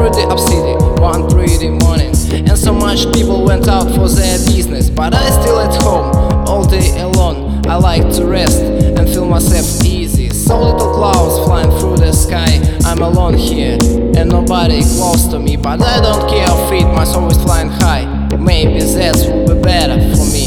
pretty up city one pretty morning, and so much people went out for their business. But I still at home all day alone. I like to rest and feel myself easy. So little clouds flying through the sky. I'm alone here and nobody close to me, but I don't care. Feet, my soul is flying high. Maybe that will be better for me.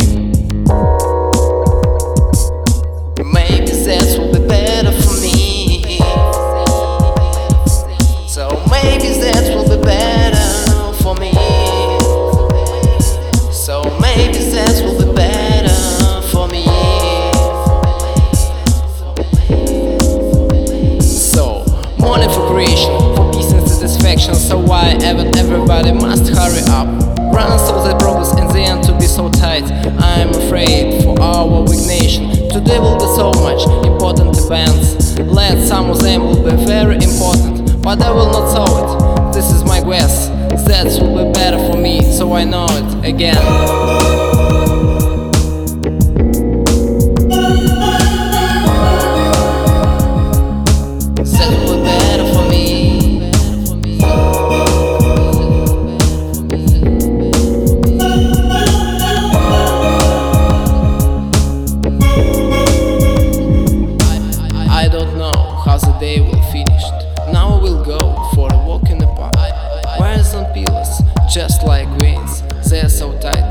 So much important events. Let some of them will be very important, but I will not solve it. This is my guess. That will be better for me, so I know it again. That will be better for me. Just like veins, they're so tight